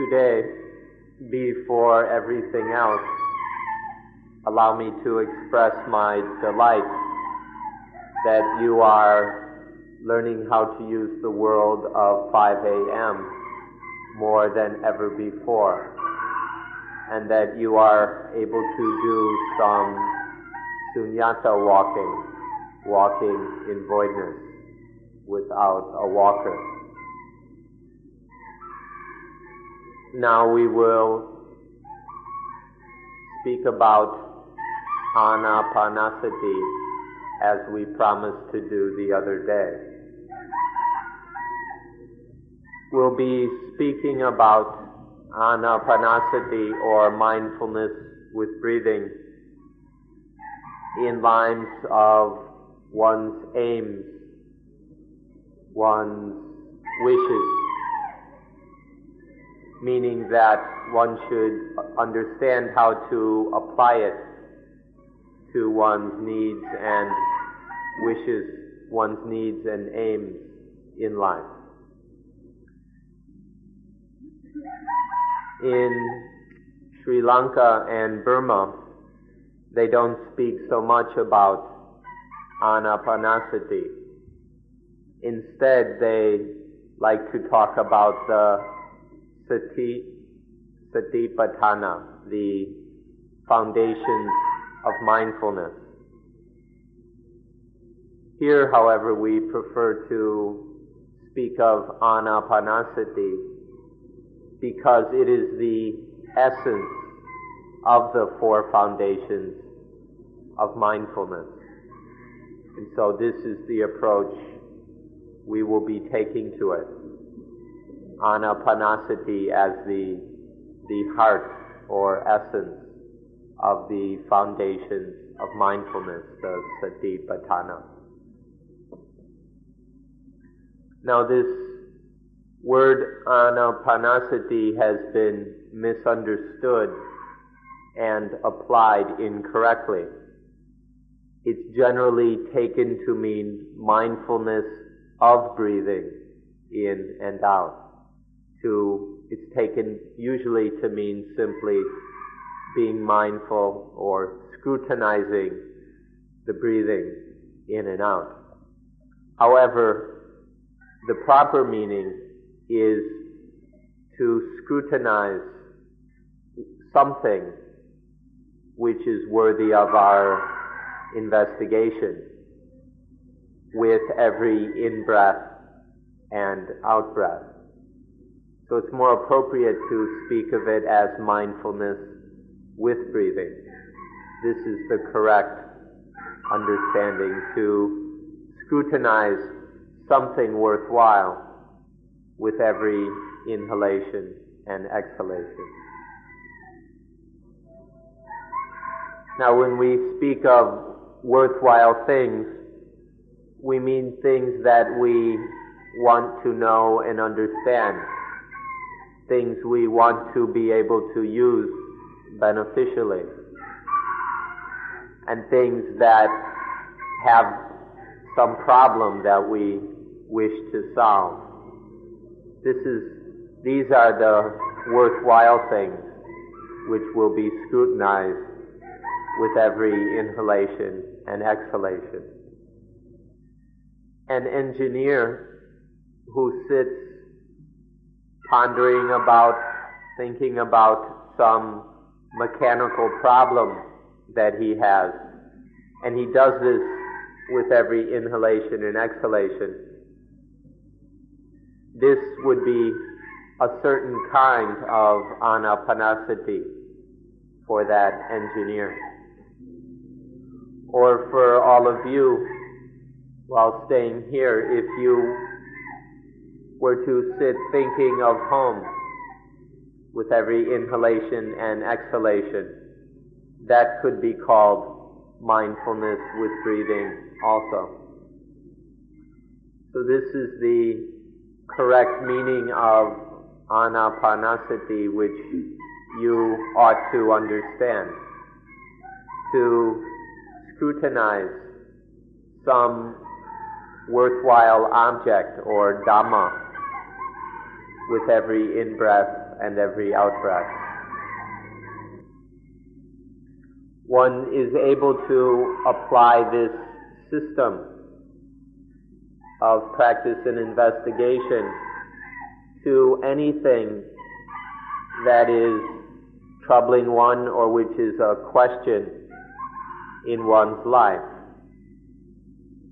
Today, before everything else, allow me to express my delight that you are learning how to use the world of 5 a.m. more than ever before, and that you are able to do some sunyata walking, walking in voidness without a walker. Now we will speak about anapanasati as we promised to do the other day. We'll be speaking about anapanasati or mindfulness with breathing in lines of one's aims, one's wishes, meaning that one should understand how to apply it to one's needs and wishes, one's needs and aims in life. In Sri Lanka and Burma, they don't speak so much about anapanasati. Instead, they like to talk about the sati, satipatthana, the foundations of mindfulness. Here, however, we prefer to speak of anapanasati because it is the essence of the four foundations of mindfulness. And so this is the approach we will be taking to it. Anapanasati as the, the heart or essence of the foundations of mindfulness, the satipatthana. Now this word anapanasati has been misunderstood and applied incorrectly. It's generally taken to mean mindfulness of breathing in and out. To, it's taken usually to mean simply being mindful or scrutinizing the breathing in and out. However, the proper meaning is to scrutinize something which is worthy of our investigation with every in-breath and out-breath. So it's more appropriate to speak of it as mindfulness with breathing. This is the correct understanding to scrutinize something worthwhile with every inhalation and exhalation. Now, when we speak of worthwhile things, we mean things that we want to know and understand, things we want to be able to use beneficially, and things that have some problem that we wish to solve. This is, these are the worthwhile things which will be scrutinized with every inhalation and exhalation. An engineer who sits pondering about, thinking about some mechanical problem that he has, and he does this with every inhalation and exhalation. This would be a certain kind of anapanasati for that engineer or for all of you while staying here, if you were to sit thinking of home with every inhalation and exhalation, that could be called mindfulness with breathing also. So this is the correct meaning of anapanasati which you ought to understand. To scrutinize some worthwhile object or dhamma with every in breath and every out breath. One is able to apply this system of practice and investigation to anything that is troubling one or which is a question in one's life.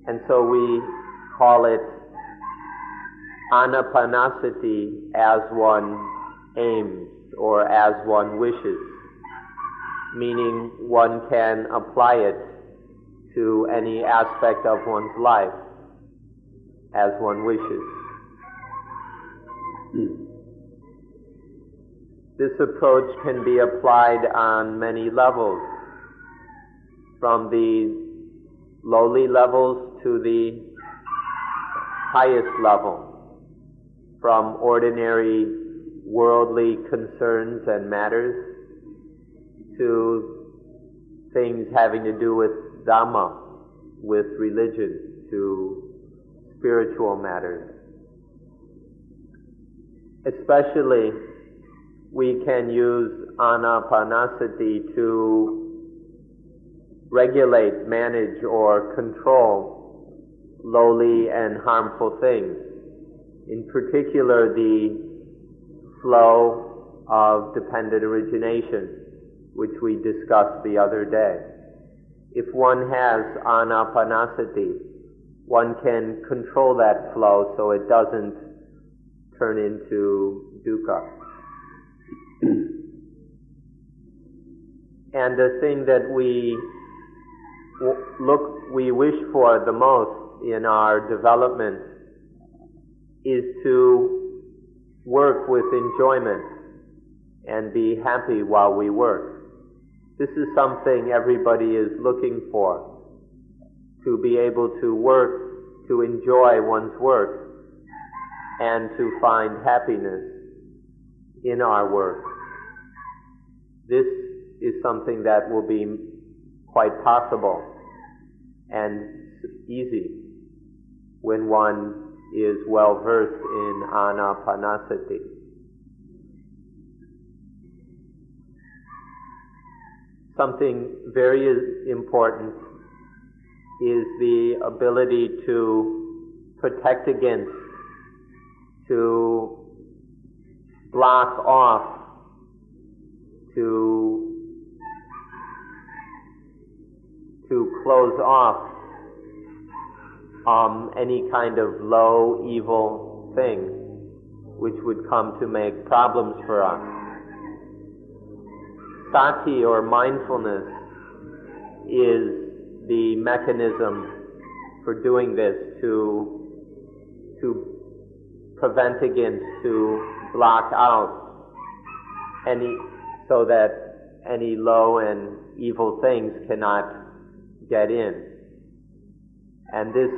And so we call it anapanasati as one aims or as one wishes, meaning one can apply it to any aspect of one's life as one wishes. This approach can be applied on many levels, from the lowly levels to the highest level, from ordinary worldly concerns and matters to things having to do with Dhamma, with religion, to spiritual matters. Especially, we can use anapanasati to regulate, manage, or control lowly and harmful things. In particular, the flow of dependent origination, which we discussed the other day. If one has anapanasati, one can control that flow so it doesn't turn into dukkha. and the thing that we look, we wish for the most in our development is to work with enjoyment and be happy while we work. This is something everybody is looking for to be able to work, to enjoy one's work, and to find happiness in our work. This is something that will be quite possible and easy when one is well versed in anapanasati. Something very important is the ability to protect against, to block off, to to close off um, any kind of low, evil thing which would come to make problems for us. Sati or mindfulness is the mechanism for doing this to, to prevent against, to block out any, so that any low and evil things cannot get in. And this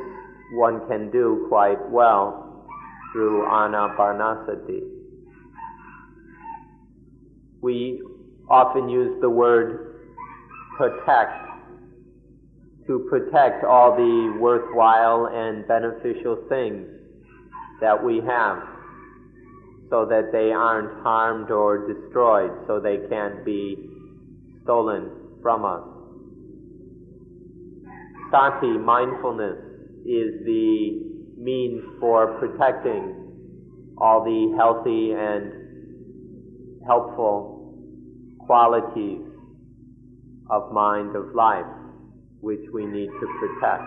one can do quite well through anapanasati. We often use the word protect to protect all the worthwhile and beneficial things that we have so that they aren't harmed or destroyed, so they can't be stolen from us. Sati, mindfulness, is the means for protecting all the healthy and helpful qualities of mind, of life which we need to protect.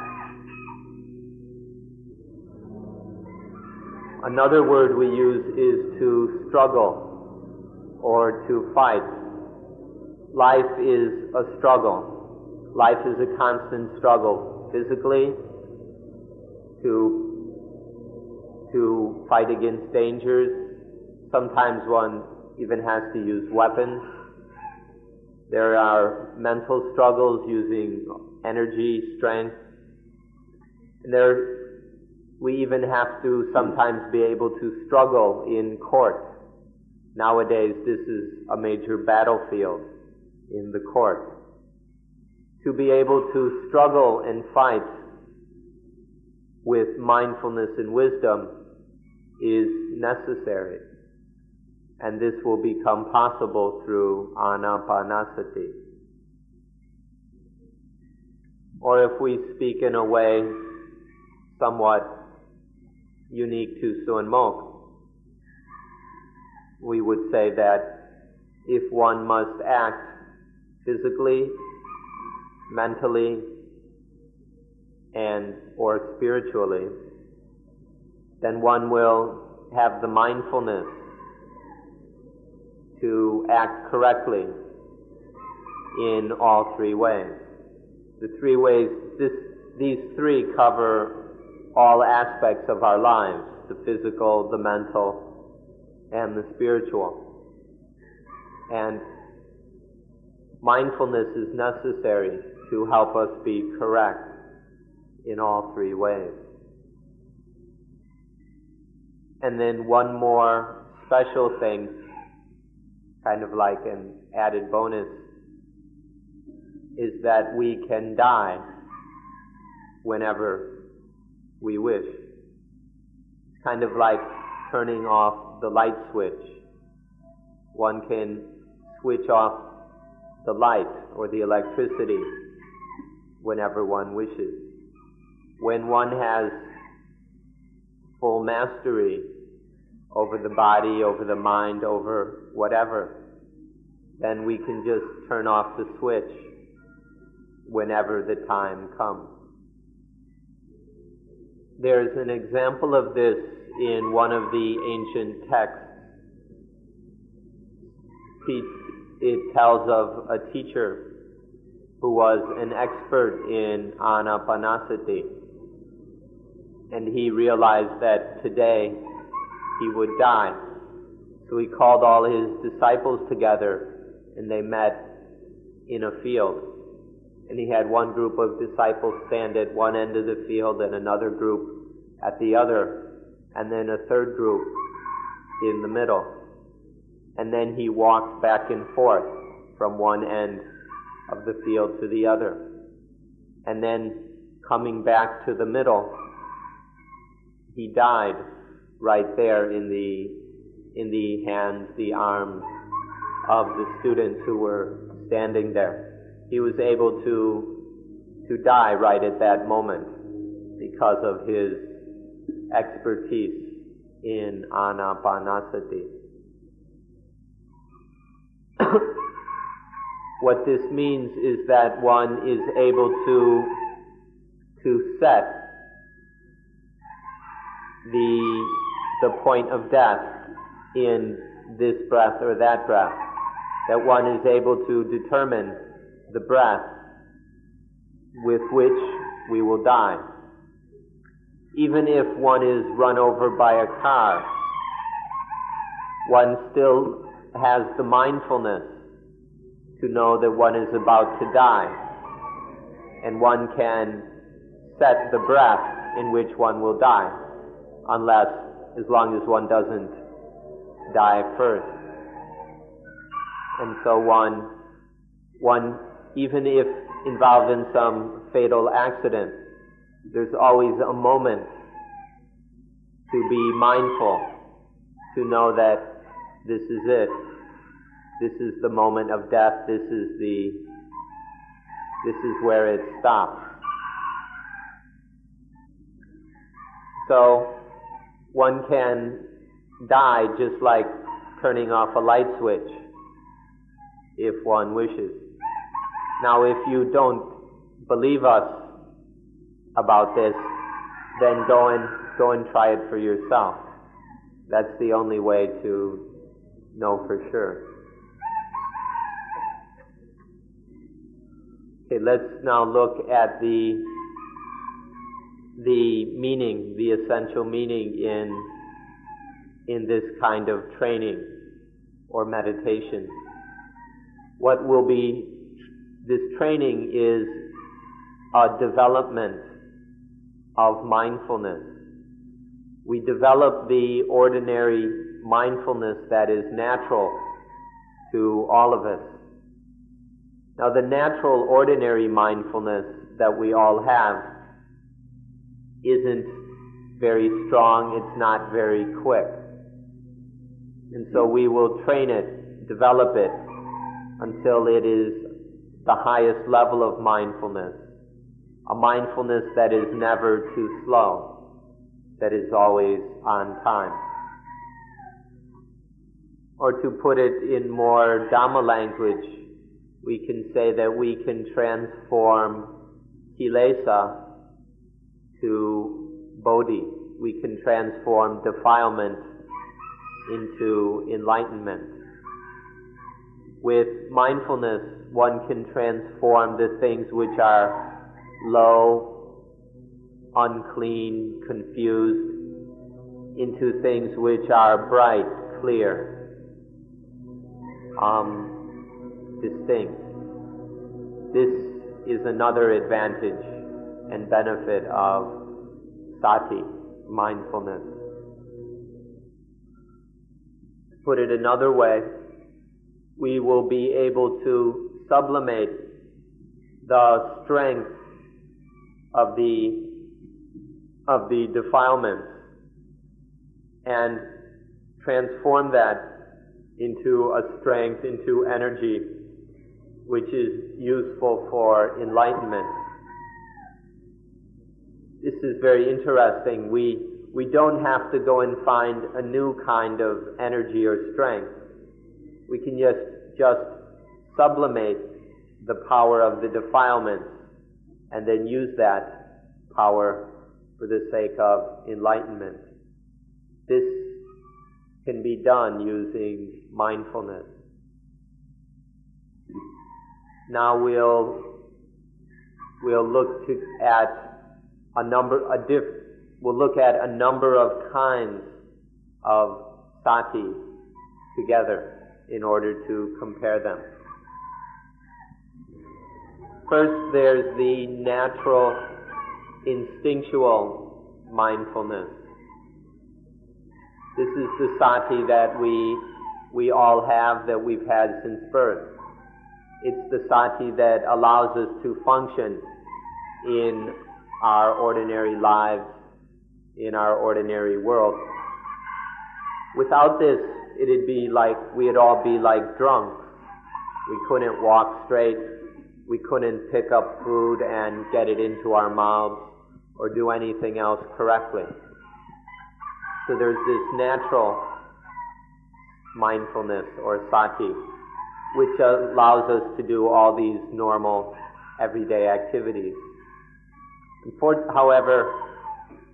Another word we use is to struggle or to fight. Life is a struggle. Life is a constant struggle physically to to fight against dangers. Sometimes one even has to use weapons. There are mental struggles using energy, strength. And there, we even have to sometimes be able to struggle in court. Nowadays, this is a major battlefield in the court. To be able to struggle and fight with mindfulness and wisdom is necessary. And this will become possible through anapanasati. Or if we speak in a way somewhat unique to Suan Mokkh, we would say that if one must act physically, mentally, and or spiritually, then one will have the mindfulness to act correctly in all three ways. The three ways, this, these three cover all aspects of our lives, the physical, the mental, and the spiritual. And mindfulness is necessary to help us be correct in all three ways. And then one more special thing, kind of like an added bonus, is that we can die whenever we wish. It's kind of like turning off the light switch. One can switch off the light or the electricity whenever one wishes when one has full mastery over the body, over the mind, over whatever, then we can just turn off the switch whenever the time comes. There's an example of this in one of the ancient texts. It tells of a teacher who was an expert in anapanasati and he realized that today he would die. So he called all his disciples together and they met in a field. And he had one group of disciples stand at one end of the field and another group at the other, and then a third group in the middle. And then he walked back and forth from one end of the field to the other. And then coming back to the middle, he died right there in the in the hands, the arms of the students who were standing there. He was able to to die right at that moment because of his expertise in anapanasati. what this means is that one is able to to set the, the point of death in this breath or that breath. That one is able to determine the breath with which we will die. Even if one is run over by a car, one still has the mindfulness to know that one is about to die. And one can set the breath in which one will die unless, as long as one doesn't die first. And so one, one, even if involved in some fatal accident, there's always a moment to be mindful, to know that this is it. This is the moment of death. This is the, this is where it stops. So, one can die just like turning off a light switch if one wishes. Now, if you don't believe us about this, then go and go and try it for yourself. That's the only way to know for sure. Okay, let's now look at the the meaning, the essential meaning in, in this kind of training or meditation. What will be, this training is a development of mindfulness. We develop the ordinary mindfulness that is natural to all of us. Now, the natural, ordinary mindfulness that we all have isn't very strong, it's not very quick. And so we will train it, develop it, until it is the highest level of mindfulness. A mindfulness that is never too slow, that is always on time. Or to put it in more Dhamma language, we can say that we can transform kilesa to bodhi. We can transform defilement into enlightenment. With mindfulness, one can transform the things which are low, unclean, confused, into things which are bright, clear, um, distinct. This is another advantage and benefit of sati, mindfulness. Put it another way, we will be able to sublimate the strength of the of the defilements and transform that into a strength, into energy, which is useful for enlightenment. This is very interesting. We we don't have to go and find a new kind of energy or strength. We can just, just sublimate the power of the defilements and then use that power for the sake of enlightenment. This can be done using mindfulness. Now we'll, we'll look to, at a number, a diff, we'll look at a number of kinds of sati together in order to compare them. First, there's the natural, instinctual mindfulness. This is the sati that we, we all have, that we've had since birth. It's the sati that allows us to function in our ordinary lives in our ordinary world. Without this, it'd be like, we'd all be like drunks. We couldn't walk straight. We couldn't pick up food and get it into our mouths or do anything else correctly. So there's this natural mindfulness or sati, which allows us to do all these normal everyday activities. however,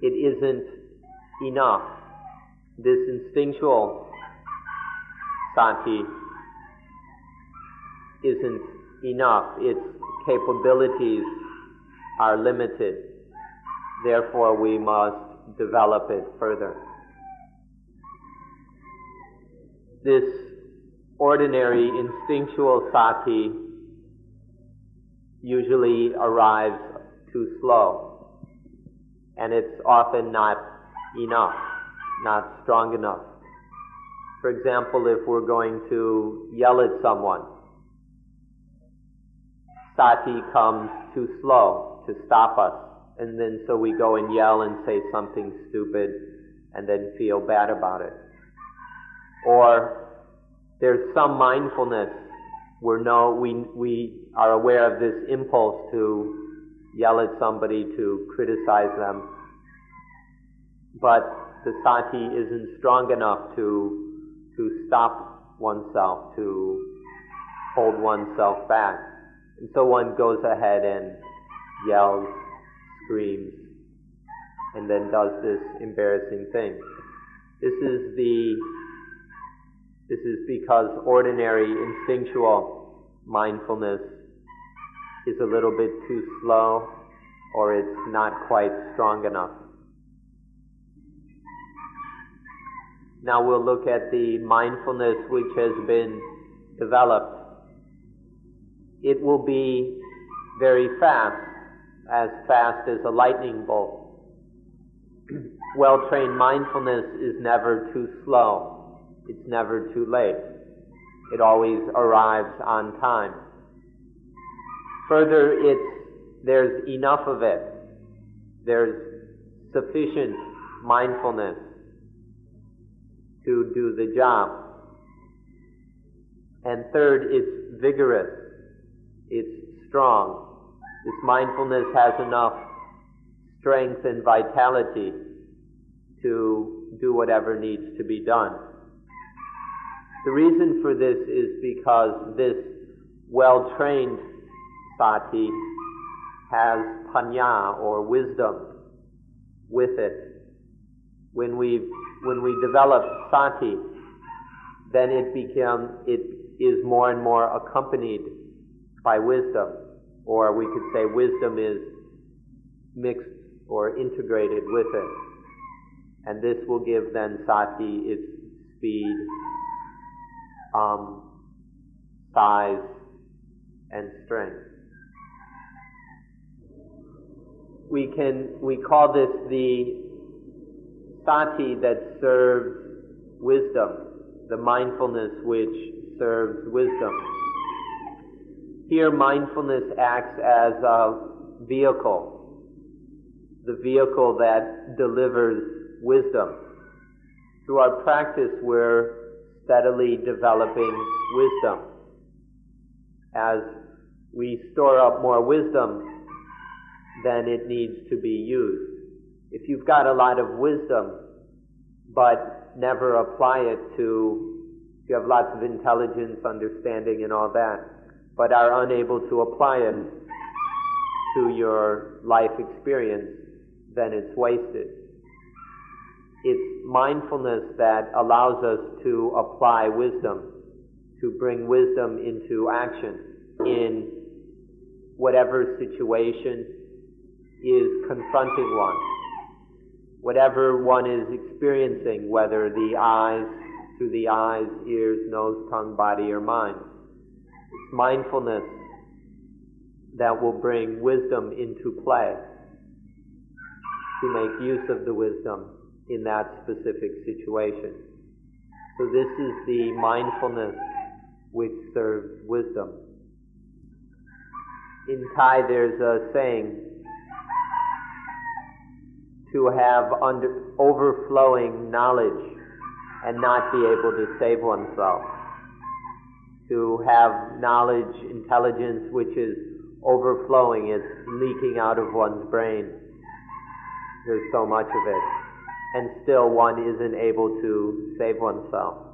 it isn't enough. This instinctual sati isn't enough. Its capabilities are limited. Therefore, we must develop it further. This ordinary instinctual sati usually arrives too slow and it's often not enough, not strong enough. For example, if we're going to yell at someone, sati comes too slow to stop us, and then so we go and yell and say something stupid and then feel bad about it. Or there's some mindfulness where no, we, we are aware of this impulse to yell at somebody to criticize them. But the sati isn't strong enough to, to stop oneself, to hold oneself back. And so one goes ahead and yells, screams, and then does this embarrassing thing. This is the, this is because ordinary instinctual mindfulness is a little bit too slow or it's not quite strong enough. Now we'll look at the mindfulness which has been developed. It will be very fast, as fast as a lightning bolt. well trained mindfulness is never too slow. It's never too late. It always arrives on time. Further, it's, there's enough of it. There's sufficient mindfulness to do the job. And third, it's vigorous. It's strong. This mindfulness has enough strength and vitality to do whatever needs to be done. The reason for this is because this well-trained sati has panya or wisdom with it. When we when we develop sati, then it becomes it is more and more accompanied by wisdom, or we could say wisdom is mixed or integrated with it, and this will give then sati its speed, um, size, and strength. we can we call this the sati that serves wisdom, the mindfulness which serves wisdom. Here, mindfulness acts as a vehicle, the vehicle that delivers wisdom. Through our practice, we're steadily developing wisdom. As we store up more wisdom, then it needs to be used. If you've got a lot of wisdom, but never apply it to, you have lots of intelligence, understanding, and all that, but are unable to apply it to your life experience, then it's wasted. It's mindfulness that allows us to apply wisdom, to bring wisdom into action in whatever situation, is confronting one. Whatever one is experiencing, whether the eyes, through the eyes, ears, nose, tongue, body, or mind. It's mindfulness that will bring wisdom into play to make use of the wisdom in that specific situation. So this is the mindfulness which serves wisdom. In Thai there's a saying, to have under, overflowing knowledge and not be able to save oneself. To have knowledge, intelligence which is overflowing, it's leaking out of one's brain. There's so much of it. And still one isn't able to save oneself.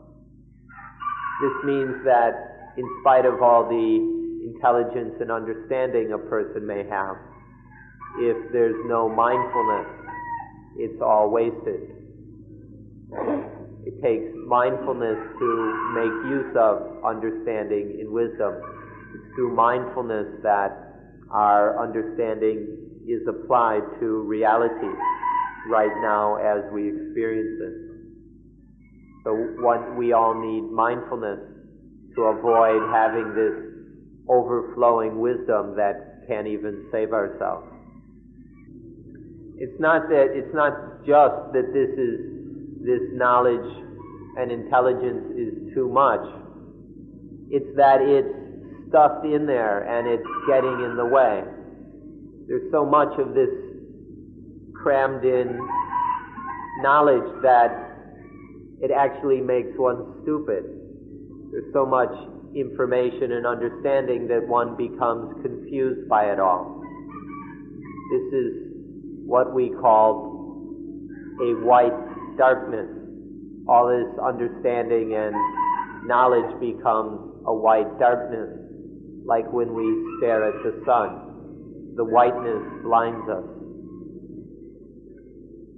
This means that in spite of all the intelligence and understanding a person may have, if there's no mindfulness, it's all wasted. It takes mindfulness to make use of understanding in wisdom. It's through mindfulness that our understanding is applied to reality right now as we experience it. So what we all need mindfulness to avoid having this overflowing wisdom that can't even save ourselves. It's not that, it's not just that this is, this knowledge and intelligence is too much. It's that it's stuffed in there and it's getting in the way. There's so much of this crammed in knowledge that it actually makes one stupid. There's so much information and understanding that one becomes confused by it all. This is what we call a white darkness. All this understanding and knowledge becomes a white darkness, like when we stare at the sun. The whiteness blinds us.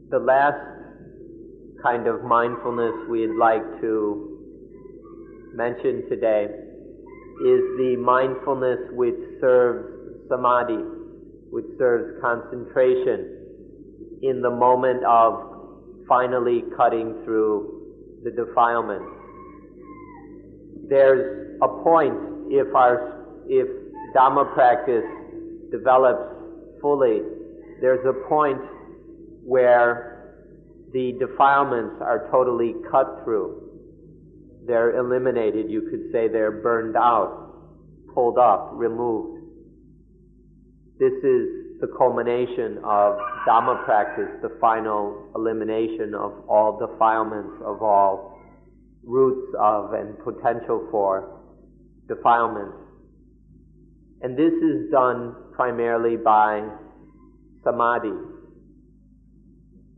The last kind of mindfulness we'd like to mention today is the mindfulness which serves samadhi, which serves concentration in the moment of finally cutting through the defilement. There's a point if our, if Dhamma practice develops fully, there's a point where the defilements are totally cut through. They're eliminated. You could say they're burned out, pulled up, removed. This is the culmination of Dhamma practice, the final elimination of all defilements, of all roots of and potential for defilements. And this is done primarily by samadhi.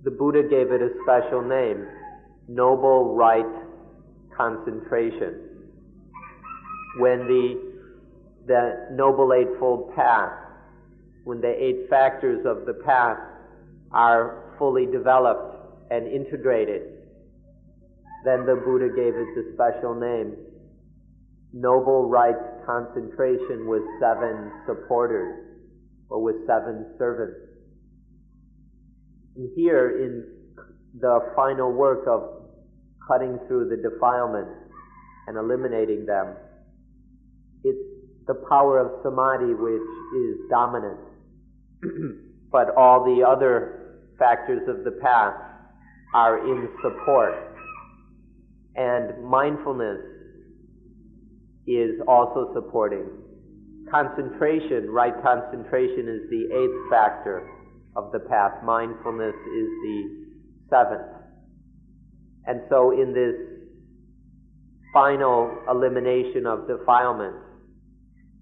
The Buddha gave it a special name, noble right concentration. When the, the Noble Eightfold Path, when the eight factors of the path are fully developed and integrated, then the Buddha gave it the special name, Noble Right Concentration with seven supporters, or with seven servants. Here in the final work of cutting through the defilements and eliminating them, it's the power of samadhi which is dominant. but all the other factors of the path are in support. And mindfulness is also supporting. Concentration, right concentration is the eighth factor of the path. Mindfulness is the seventh. And so in this final elimination of defilement,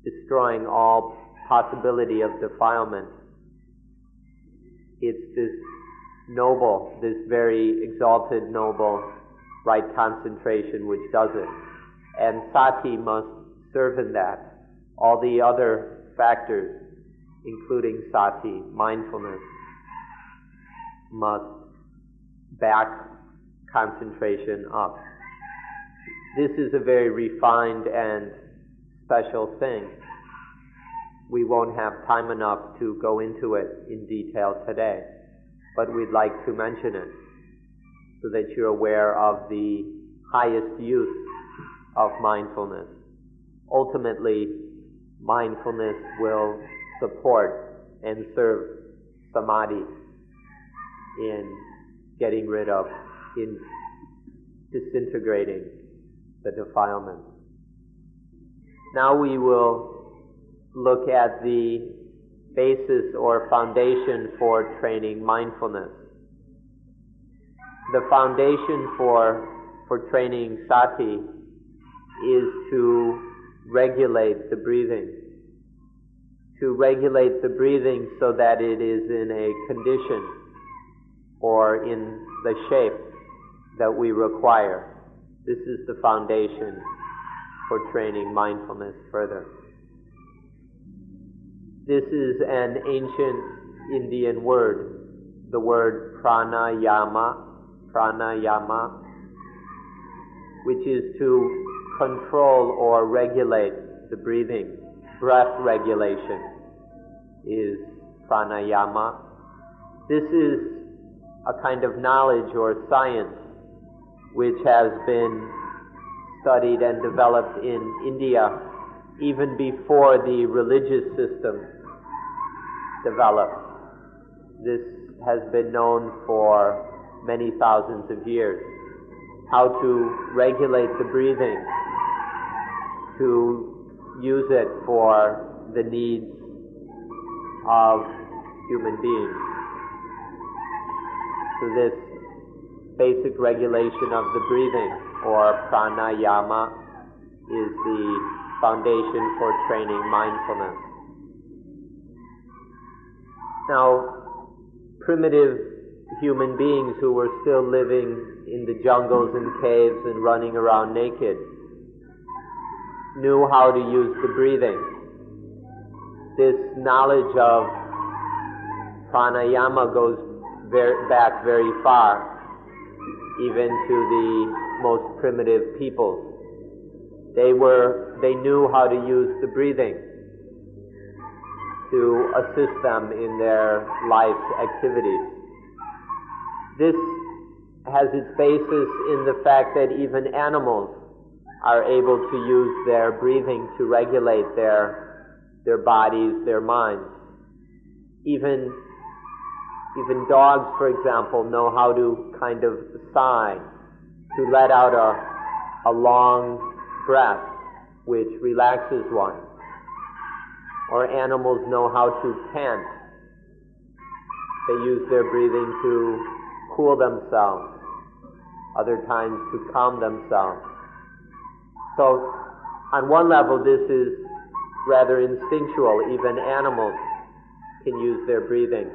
destroying all possibility of defilement, it's this noble, this very exalted, noble right concentration which does it. And sati must serve in that. All the other factors, including sati, mindfulness, must back concentration up. This is a very refined and special thing. We won't have time enough to go into it in detail today, but we'd like to mention it so that you're aware of the highest use of mindfulness. Ultimately, mindfulness will support and serve samadhi in getting rid of, in disintegrating the defilement. Now we will look at the basis or foundation for training mindfulness. The foundation for, for training sati is to regulate the breathing. To regulate the breathing so that it is in a condition or in the shape that we require. This is the foundation for training mindfulness further. This is an ancient Indian word, the word pranayama, pranayama, which is to control or regulate the breathing. Breath regulation is pranayama. This is a kind of knowledge or science which has been studied and developed in India even before the religious system developed. This has been known for many thousands of years. How to regulate the breathing, to use it for the needs of human beings. So this basic regulation of the breathing, or pranayama, is the foundation for training mindfulness. Now, primitive human beings who were still living in the jungles and caves and running around naked knew how to use the breathing. This knowledge of pranayama goes very, back very far, even to the most primitive peoples. They were, they knew how to use the breathing to assist them in their life's activities. This has its basis in the fact that even animals are able to use their breathing to regulate their, their bodies, their minds. Even, even dogs, for example, know how to kind of sigh, to let out a, a long breath, which relaxes one. Or animals know how to pant. They use their breathing to cool themselves, other times to calm themselves. So On one level, this is rather instinctual. Even animals can use their breathing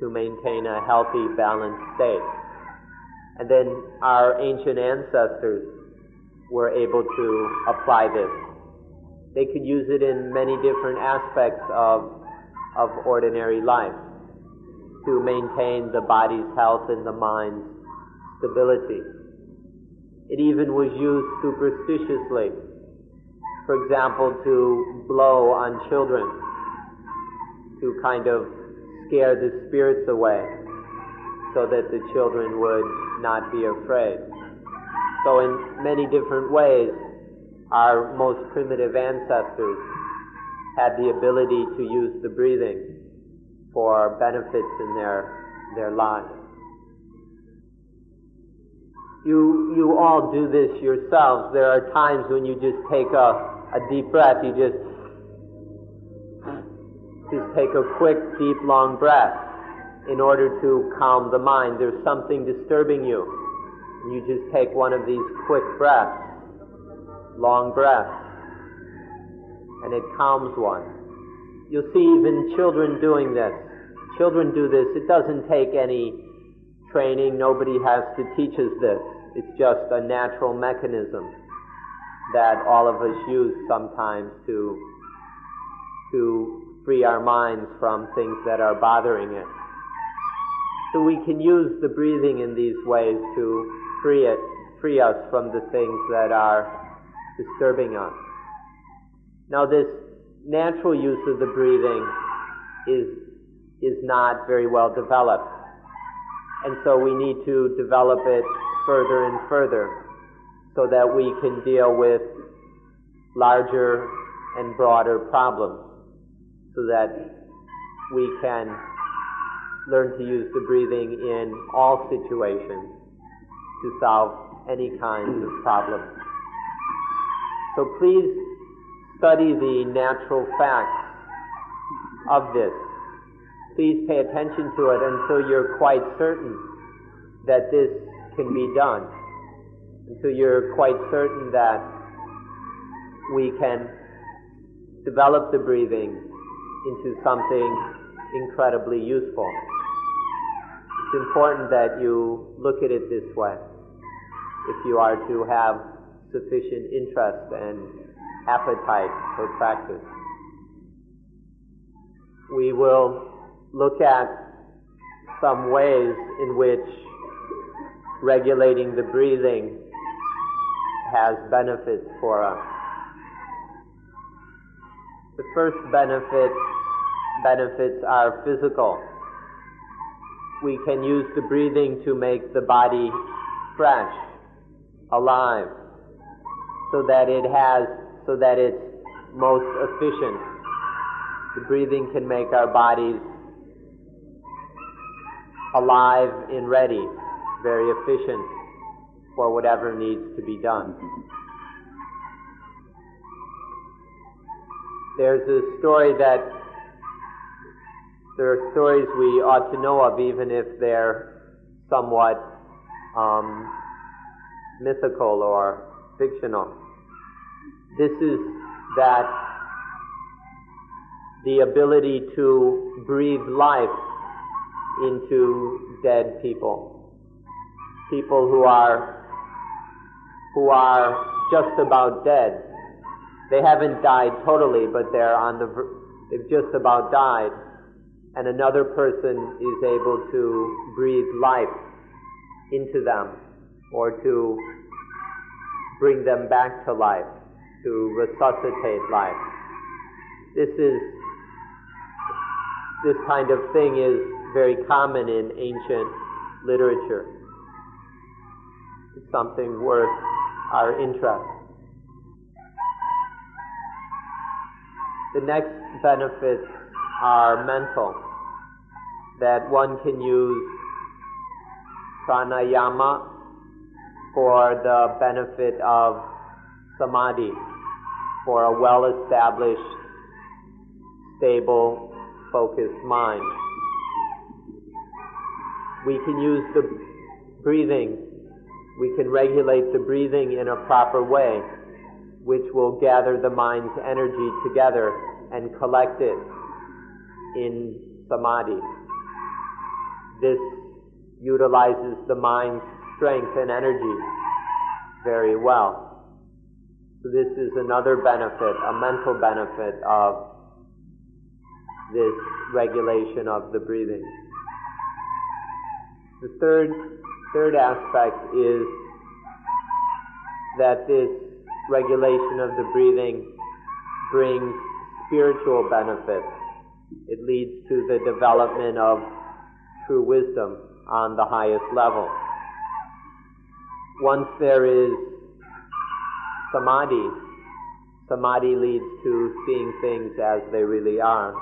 to maintain a healthy, balanced state. And then our ancient ancestors were able to apply this. They could use it in many different aspects of, of ordinary life to maintain the body's health and the mind's stability. It even was used superstitiously. For example, to blow on children, to kind of scare the spirits away so that the children would not be afraid. So in many different ways, our most primitive ancestors had the ability to use the breathing for benefits in their, their lives. You, you all do this yourselves. There are times when you just take a, a deep breath. You just, just take a quick, deep, long breath in order to calm the mind. There's something disturbing you. You just take one of these quick breaths, long breaths, and it calms one. You'll see even children doing this. Children do this. It doesn't take any training. Nobody has to teach us this. It's just a natural mechanism that all of us use sometimes to, to free our minds from things that are bothering it. So we can use the breathing in these ways to free it, free us from the things that are disturbing us. Now this natural use of the breathing is, is not very well developed. And so we need to develop it further and further so that we can deal with larger and broader problems so that we can learn to use the breathing in all situations to solve any kinds of problems. So please study the natural facts of this. Please pay attention to it until you're quite certain that this can be done until you're quite certain that we can develop the breathing into something incredibly useful. It's important that you look at it this way if you are to have sufficient interest and appetite for practice. We will look at some ways in which regulating the breathing has benefits for us. The first benefit benefits are physical. We can use the breathing to make the body fresh, alive, so that it has, so that it's most efficient. The breathing can make our bodies alive and ready very efficient for whatever needs to be done. There's a story that there are stories we ought to know of, even if they're somewhat um, mythical or fictional. This is that the ability to breathe life into dead people people who are who are just about dead. They haven't died totally, but they're on the they've just about died, and another person is able to breathe life into them or to bring them back to life, to resuscitate life. This is this kind of thing is very common in ancient literature It's something worth our interest. The next benefits are mental, that one can use pranayama for the benefit of samadhi, for a well established, stable, focused mind. We can use the breathing we can regulate the breathing in a proper way which will gather the mind's energy together and collect it in samadhi. This utilizes the mind's strength and energy very well. So this is another benefit, a mental benefit of this regulation of the breathing. The third, third aspect is that this regulation of the breathing brings spiritual benefits. It leads to the development of true wisdom on the highest level. Once there is samadhi, samadhi leads to seeing things as they really are,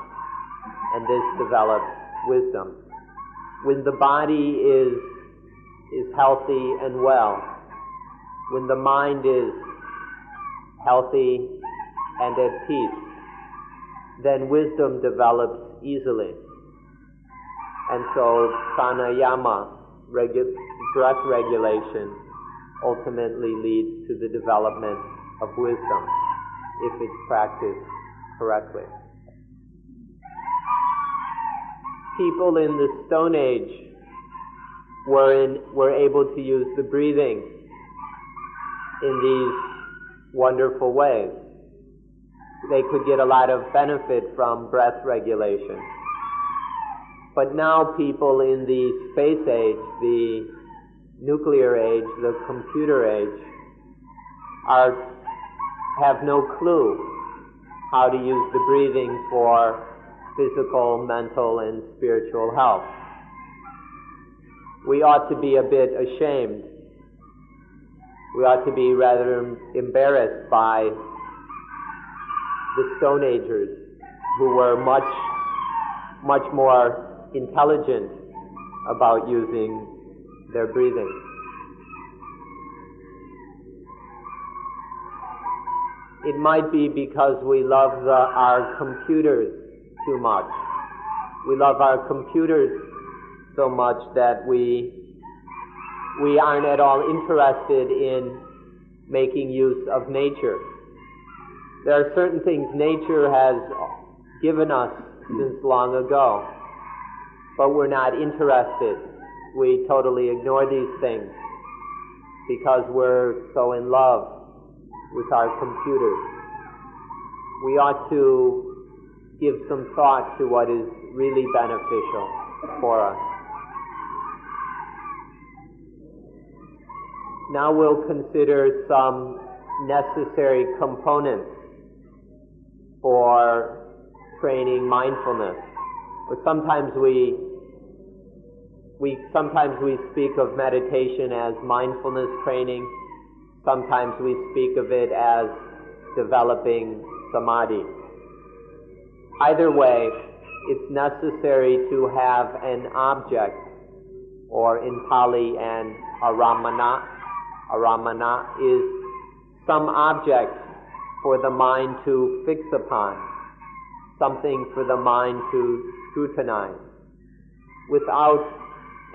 and this develops wisdom. When the body is, is healthy and well, when the mind is healthy and at peace, then wisdom develops easily. And so pranayama, regu- breath regulation, ultimately leads to the development of wisdom if it's practiced correctly. People in the Stone Age were, in, were able to use the breathing in these wonderful ways. They could get a lot of benefit from breath regulation. But now people in the space age, the nuclear age, the computer age, are, have no clue how to use the breathing for physical, mental, and spiritual health. We ought to be a bit ashamed we ought to be rather embarrassed by the Stone Agers who were much, much more intelligent about using their breathing. It might be because we love the, our computers too much. We love our computers so much that we we aren't at all interested in making use of nature. There are certain things nature has given us since long ago, but we're not interested. We totally ignore these things because we're so in love with our computers. We ought to give some thought to what is really beneficial for us. Now we'll consider some necessary components for training mindfulness. But sometimes we we sometimes we speak of meditation as mindfulness training. Sometimes we speak of it as developing samadhi. Either way, it's necessary to have an object, or in Pali, an aramana, aramana is some object for the mind to fix upon, something for the mind to scrutinize. Without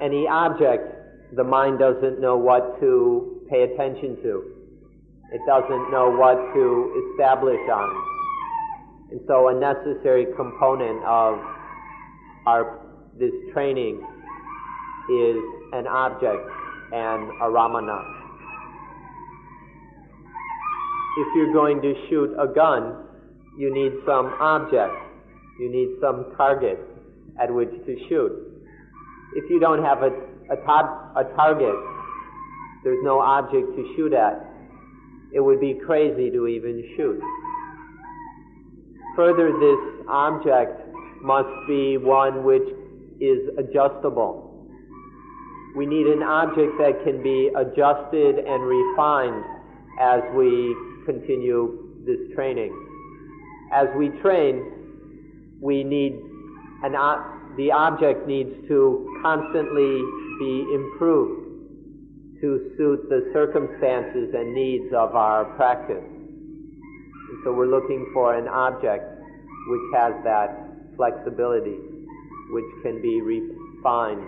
any object, the mind doesn't know what to pay attention to. It doesn't know what to establish on. And so a necessary component of our, this training is an object and a ramana. if you're going to shoot a gun, you need some object. You need some target at which to shoot. If you don't have a, a, a target, there's no object to shoot at. It would be crazy to even shoot. Further, this object must be one which is adjustable. We need an object that can be adjusted and refined as we continue this training. As we train, we need an, the object needs to constantly be improved to suit the circumstances and needs of our practice. So we're looking for an object which has that flexibility, which can be refined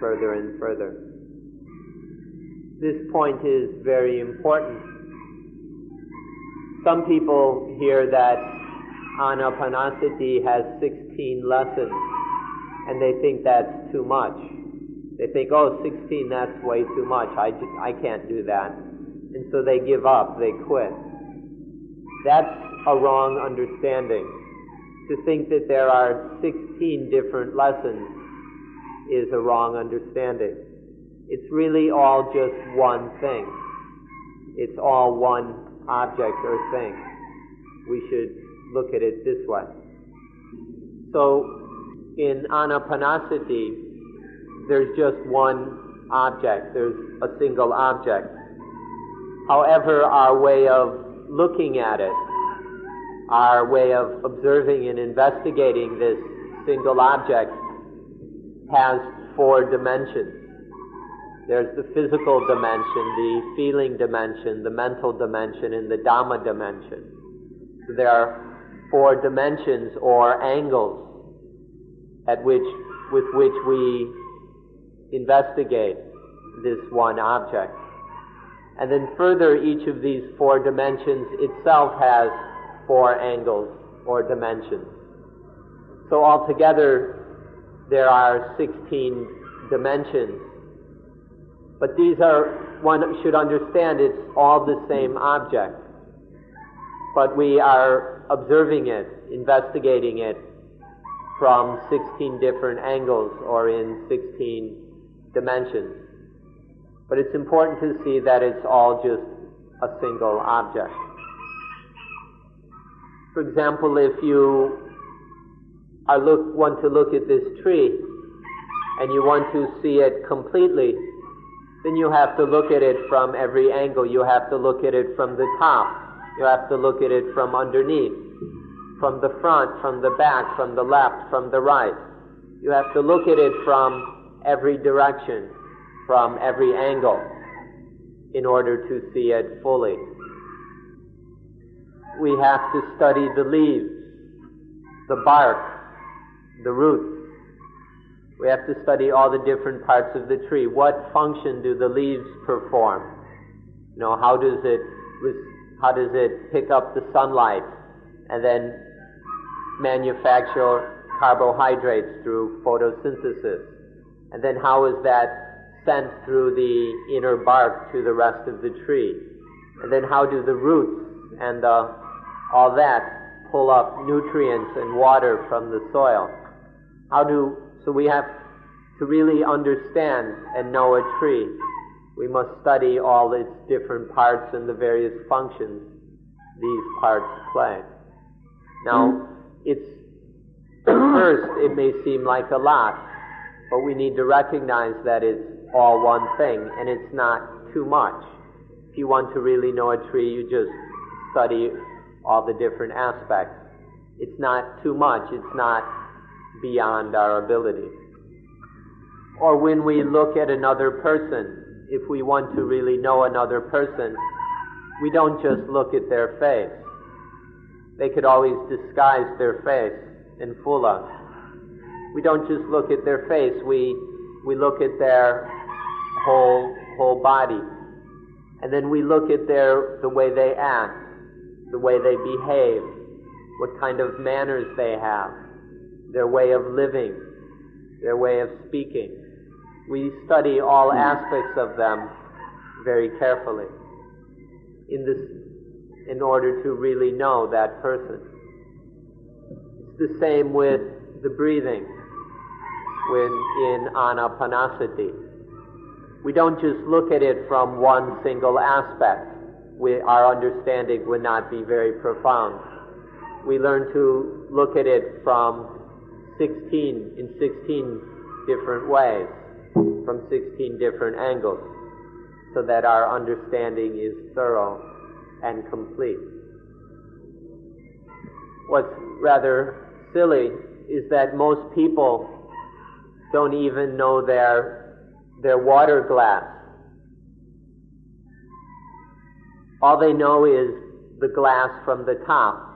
further and further. This point is very important Some people hear that Anapanasati has 16 lessons, and they think that's too much. They think, oh, 16, that's way too much. I, just, I can't do that. And so they give up, they quit. That's a wrong understanding. To think that there are 16 different lessons is a wrong understanding. It's really all just one thing. It's all one object or thing. We should look at it this way. So, in anapanasati, there's just one object, there's a single object. However, our way of looking at it, our way of observing and investigating this single object has four dimensions. There's the physical dimension, the feeling dimension, the mental dimension, and the Dhamma dimension. So there are four dimensions or angles at which, with which we investigate this one object. And then further, each of these four dimensions itself has four angles or dimensions. So altogether, there are 16 dimensions but these are, one should understand it's all the same object. But we are observing it, investigating it from 16 different angles or in 16 dimensions. But it's important to see that it's all just a single object. For example, if you are look, want to look at this tree and you want to see it completely, then you have to look at it from every angle. You have to look at it from the top. You have to look at it from underneath, from the front, from the back, from the left, from the right. You have to look at it from every direction, from every angle, in order to see it fully. We have to study the leaves, the bark, the roots, we have to study all the different parts of the tree. What function do the leaves perform? You know, how does it how does it pick up the sunlight and then manufacture carbohydrates through photosynthesis? And then how is that sent through the inner bark to the rest of the tree? And then how do the roots and the, all that pull up nutrients and water from the soil? How do so we have to really understand and know a tree. We must study all its different parts and the various functions these parts play. Now, it's, at first, it may seem like a lot, but we need to recognize that it's all one thing and it's not too much. If you want to really know a tree, you just study all the different aspects. It's not too much, it's not beyond our ability. Or when we look at another person, if we want to really know another person, we don't just look at their face. They could always disguise their face and fool us. We don't just look at their face, we, we look at their whole, whole body. And then we look at their, the way they act, the way they behave, what kind of manners they have their way of living, their way of speaking. We study all aspects of them very carefully in this in order to really know that person. It's the same with the breathing when in anapanasati. We don't just look at it from one single aspect. We, our understanding would not be very profound. We learn to look at it from 16 in 16 different ways from 16 different angles so that our understanding is thorough and complete. What's rather silly is that most people don't even know their, their water glass. All they know is the glass from the top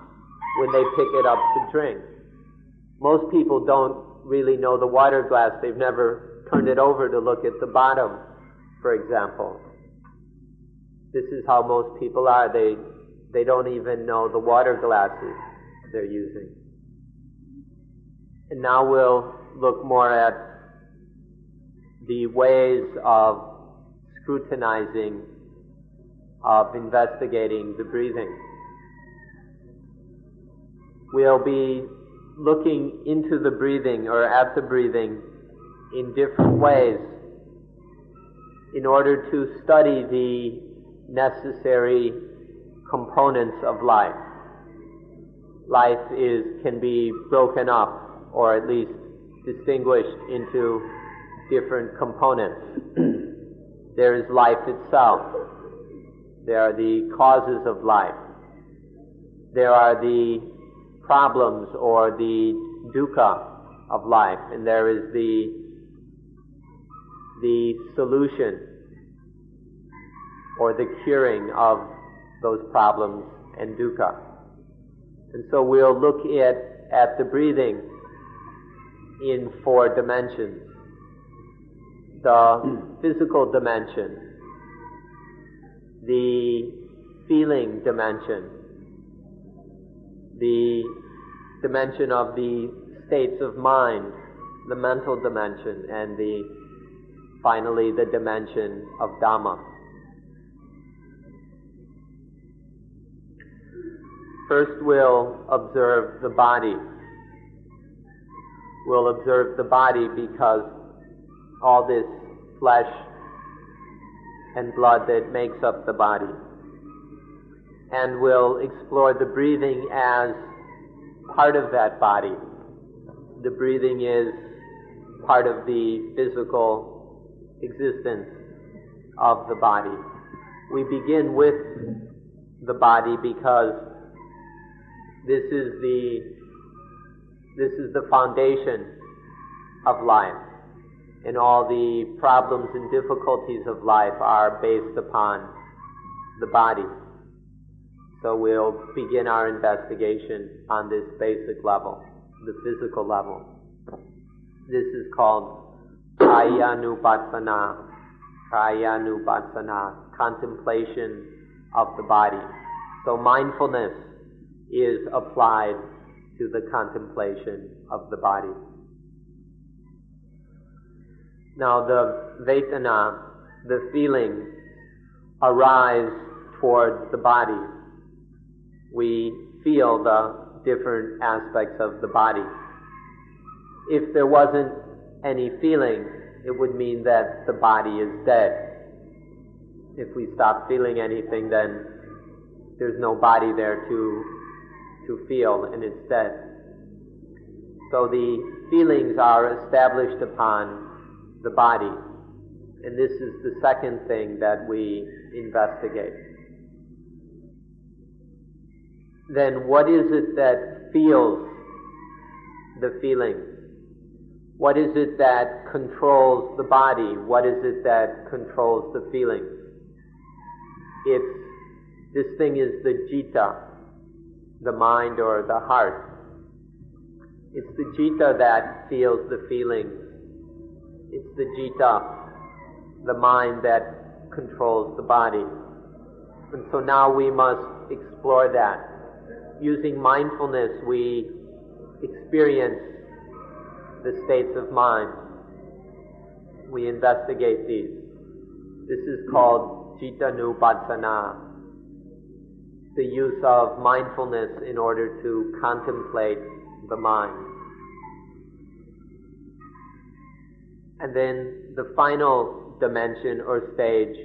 when they pick it up to drink. Most people don't really know the water glass. They've never turned it over to look at the bottom, for example. This is how most people are. They they don't even know the water glasses they're using. And now we'll look more at the ways of scrutinizing, of investigating the breathing. We'll be looking into the breathing or at the breathing in different ways in order to study the necessary components of life. Life is, can be broken up or at least distinguished into different components. there is life itself. There are the causes of life. There are the problems or the dukkha of life, and there is the the solution or the curing of those problems and dukkha. And so we'll look at, at the breathing in four dimensions. The physical dimension, the feeling dimension, the dimension of the states of mind, the mental dimension, and the finally the dimension of Dhamma. First, we'll observe the body. We'll observe the body because all this flesh and blood that makes up the body. And we'll explore the breathing as part of that body. The breathing is part of the physical existence of the body. We begin with the body because this is the this is the foundation of life. And all the problems and difficulties of life are based upon the body. So we'll begin our investigation on this basic level, the physical level. This is called Kayanupassana, Kayanupassana, contemplation of the body. So mindfulness is applied to the contemplation of the body. Now the Vedana, the feeling, arise towards the body. We feel the different aspects of the body. If there wasn't any feeling, it would mean that the body is dead. If we stop feeling anything, then there's no body there to to feel and it's dead. So the feelings are established upon the body. And this is the second thing that we investigate. Then what is it that feels the feelings? What is it that controls the body? What is it that controls the feelings? It's, this thing is the citta, the mind or the heart. It's the citta that feels the feelings. It's the citta, the mind that controls the body. And so now we must explore that. Using mindfulness, we experience the states of mind. We investigate these. This is called Cittanupassana the use of mindfulness in order to contemplate the mind. And then the final dimension or stage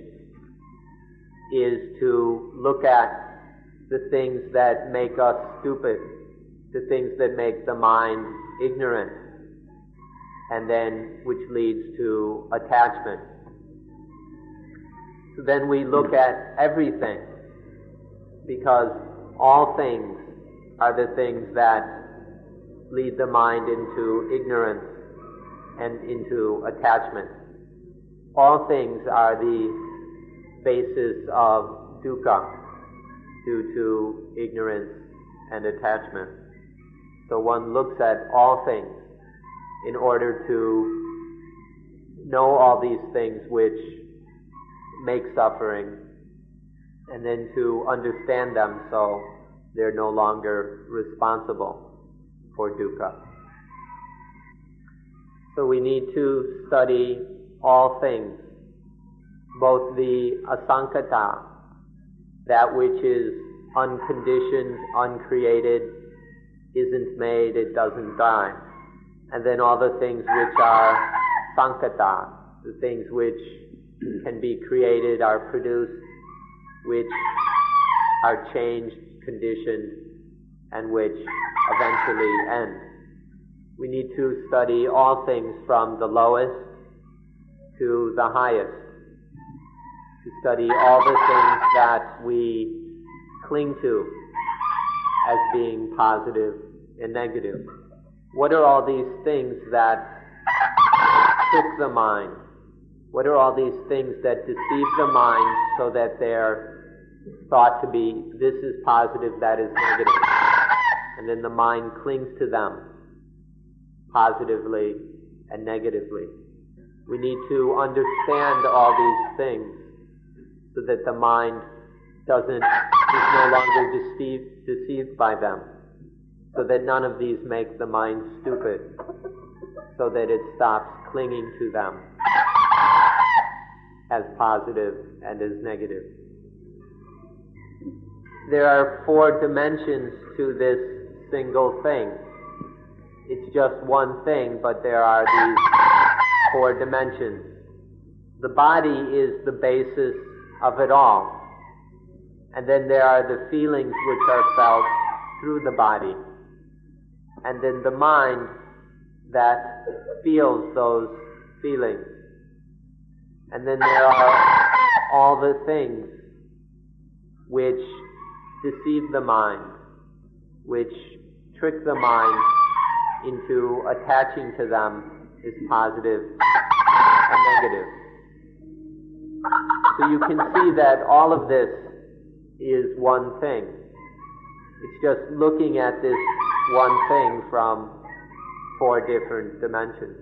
is to look at the things that make us stupid, the things that make the mind ignorant, and then which leads to attachment. So then we look at everything because all things are the things that lead the mind into ignorance and into attachment. All things are the basis of dukkha due to ignorance and attachment. So one looks at all things in order to know all these things which make suffering and then to understand them so they're no longer responsible for dukkha. So we need to study all things, both the asankata, that which is unconditioned, uncreated, isn't made, it doesn't die. And then all the things which are sankata, the things which can be created, are produced, which are changed, conditioned, and which eventually end. We need to study all things from the lowest to the highest. To study all the things that we cling to as being positive and negative. What are all these things that trick the mind? What are all these things that deceive the mind so that they're thought to be this is positive, that is negative? And then the mind clings to them positively and negatively. We need to understand all these things so that the mind doesn't is no longer deceived, deceived by them so that none of these make the mind stupid, so that it stops clinging to them as positive and as negative. There are four dimensions to this single thing. It's just one thing, but there are these four dimensions. The body is the basis of it all. And then there are the feelings which are felt through the body and then the mind that feels those feelings. And then there are all the things which deceive the mind, which trick the mind into attaching to them is positive and negative. So you can see that all of this is one thing. It's just looking at this one thing from four different dimensions.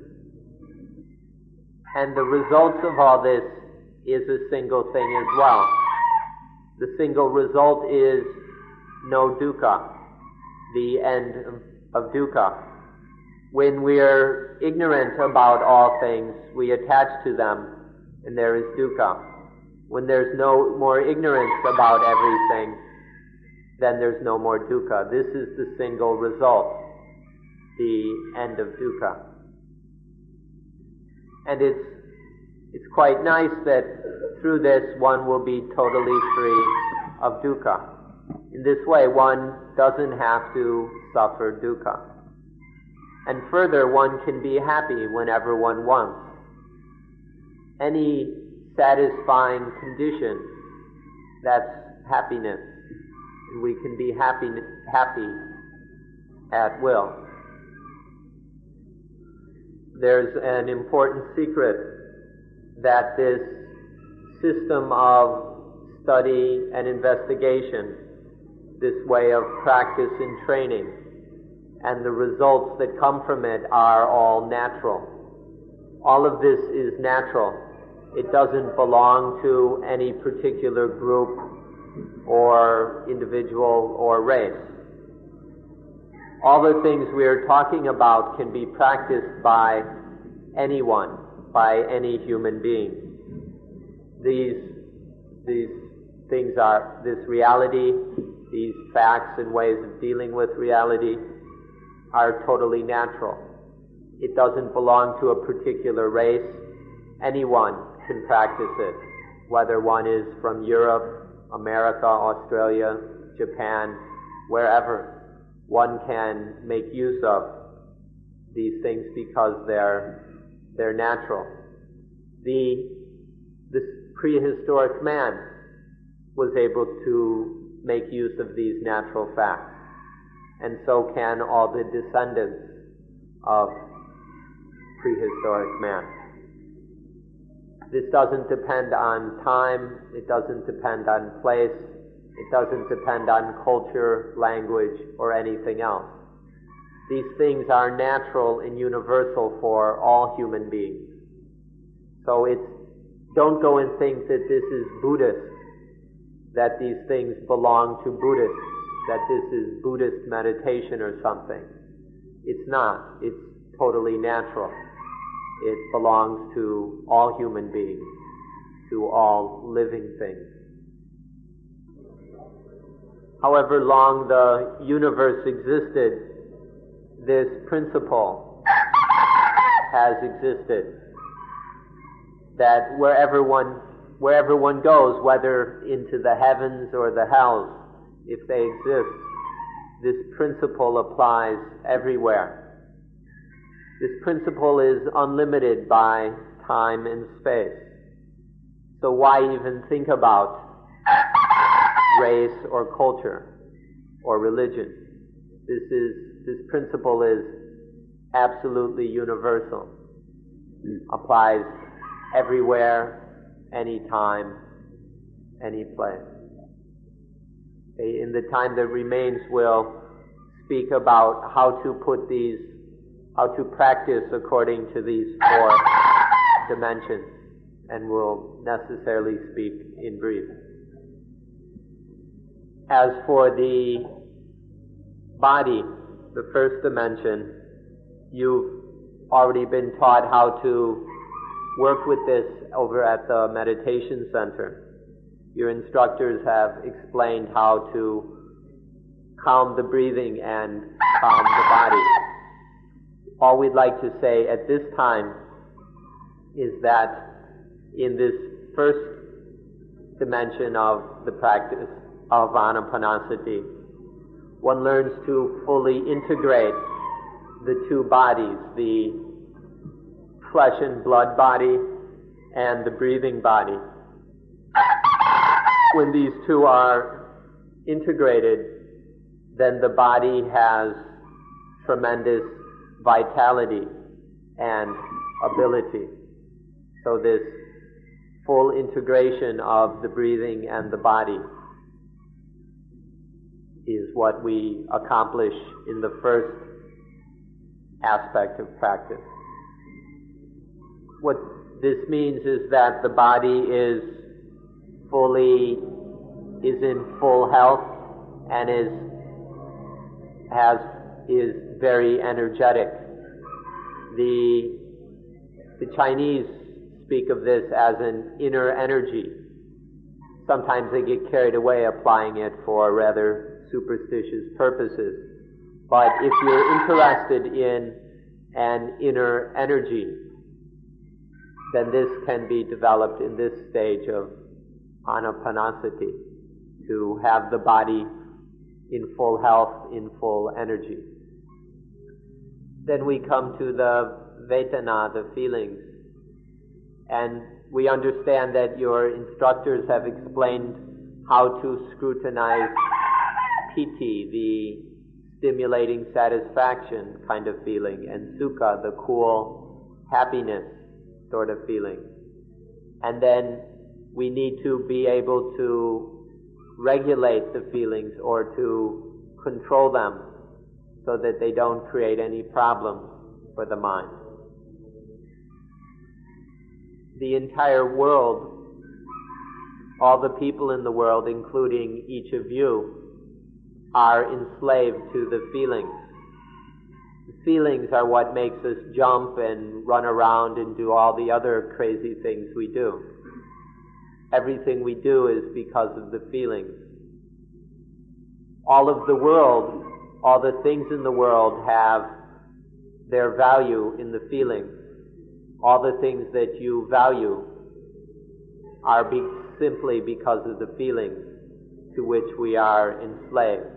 And the results of all this is a single thing as well. The single result is no dukkha, the end of dukkha. When we are ignorant about all things, we attach to them, and there is dukkha. When there's no more ignorance about everything, then there's no more dukkha. This is the single result, the end of dukkha. And it's, it's quite nice that through this one will be totally free of dukkha. In this way, one doesn't have to suffer dukkha. And further, one can be happy whenever one wants. Any satisfying condition, that's happiness we can be happy, happy at will. There's an important secret that this system of study and investigation, this way of practice and training, and the results that come from it are all natural. All of this is natural. It doesn't belong to any particular group or individual or race. All the things we are talking about can be practiced by anyone, by any human being. These, these things are, this reality, these facts and ways of dealing with reality are totally natural. It doesn't belong to a particular race. Anyone can practice it, whether one is from Europe America, Australia, Japan, wherever one can make use of these things because they're, they're natural. The, this prehistoric man was able to make use of these natural facts. And so can all the descendants of prehistoric man. This doesn't depend on time, it doesn't depend on place, it doesn't depend on culture, language, or anything else. These things are natural and universal for all human beings. So it's, don't go and think that this is Buddhist. that these things belong to Buddhists, that this is Buddhist meditation or something. It's not. It's totally natural. It belongs to all human beings, to all living things. However long the universe existed, this principle has existed. That wherever one, wherever one goes, whether into the heavens or the hells, if they exist, this principle applies everywhere. This principle is unlimited by time and space. So why even think about race or culture or religion? This is, this principle is absolutely universal. Applies everywhere, anytime, any place. Eh, in the time that remains, we'll speak about how to put these, how to practice according to these four dimensions, and we'll necessarily speak in brief. As for the body, the first dimension, you've already been taught how to work with this over at the meditation center. Your instructors have explained how to calm the breathing and calm the body. All we'd like to say at this time is that in this first dimension of the practice of anapanasati, one learns to fully integrate the two bodies, the flesh and blood body and the breathing body. When these two are integrated, then the body has tremendous vitality and ability. So this full integration of the breathing and the body is what we accomplish in the first aspect of practice. What this means is that the body is fully, is in full health and is, has, is very energetic. The, the Chinese speak of this as an inner energy. Sometimes they get carried away applying it for rather superstitious purposes. But if you're interested in an inner energy, then this can be developed in this stage of anapanasati, to have the body in full health, in full energy. Then we come to the Vedana, the feelings. And we understand that your instructors have explained how to scrutinize piti, the stimulating satisfaction kind of feeling, and sukha, the cool happiness sort of feeling. And then we need to be able to regulate the feelings or to control them so that they don't create any problems for the mind. The entire world, all the people in the world, including each of you, are enslaved to the feelings. The feelings are what makes us jump and run around and do all the other crazy things we do. Everything we do is because of the feelings. All of the world, all the things in the world have their value in the feelings. All the things that you value are be- simply because of the feelings to which we are enslaved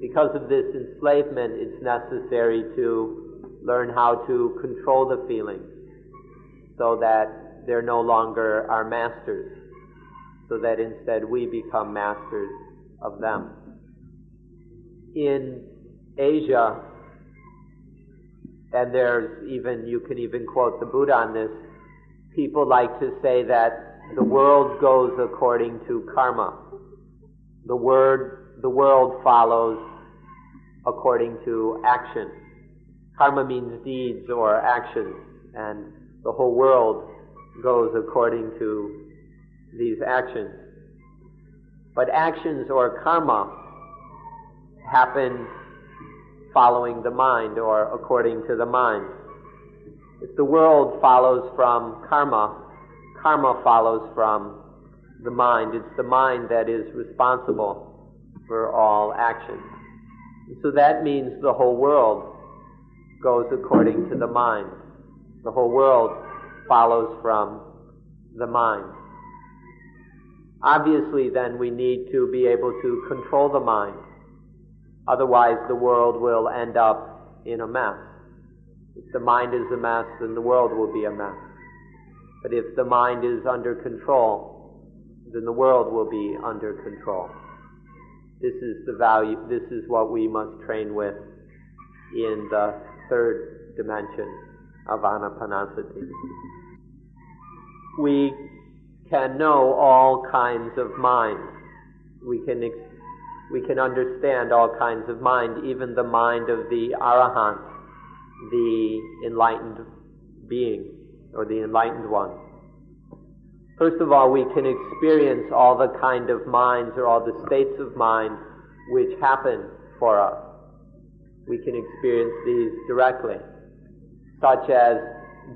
because of this enslavement, it's necessary to learn how to control the feelings so that they're no longer our masters, so that instead we become masters of them. In Asia, and there's even, you can even quote the Buddha on this, people like to say that the world goes according to karma. The word, the world follows according to action. Karma means deeds or actions, and the whole world goes according to these actions. But actions or karma happen following the mind or according to the mind. If the world follows from karma, karma follows from the mind. It's the mind that is responsible for all actions. So that means the whole world goes according to the mind. The whole world follows from the mind. Obviously, then, we need to be able to control the mind. Otherwise, the world will end up in a mess. If the mind is a mess, then the world will be a mess. But if the mind is under control, then the world will be under control. This is the value, this is what we must train with in the third dimension of anapanasati. We can know all kinds of mind. We can ex- we can understand all kinds of mind, even the mind of the arahant, the enlightened being or the enlightened one. First of all, we can experience all the kind of minds or all the states of mind which happen for us. We can experience these directly, such as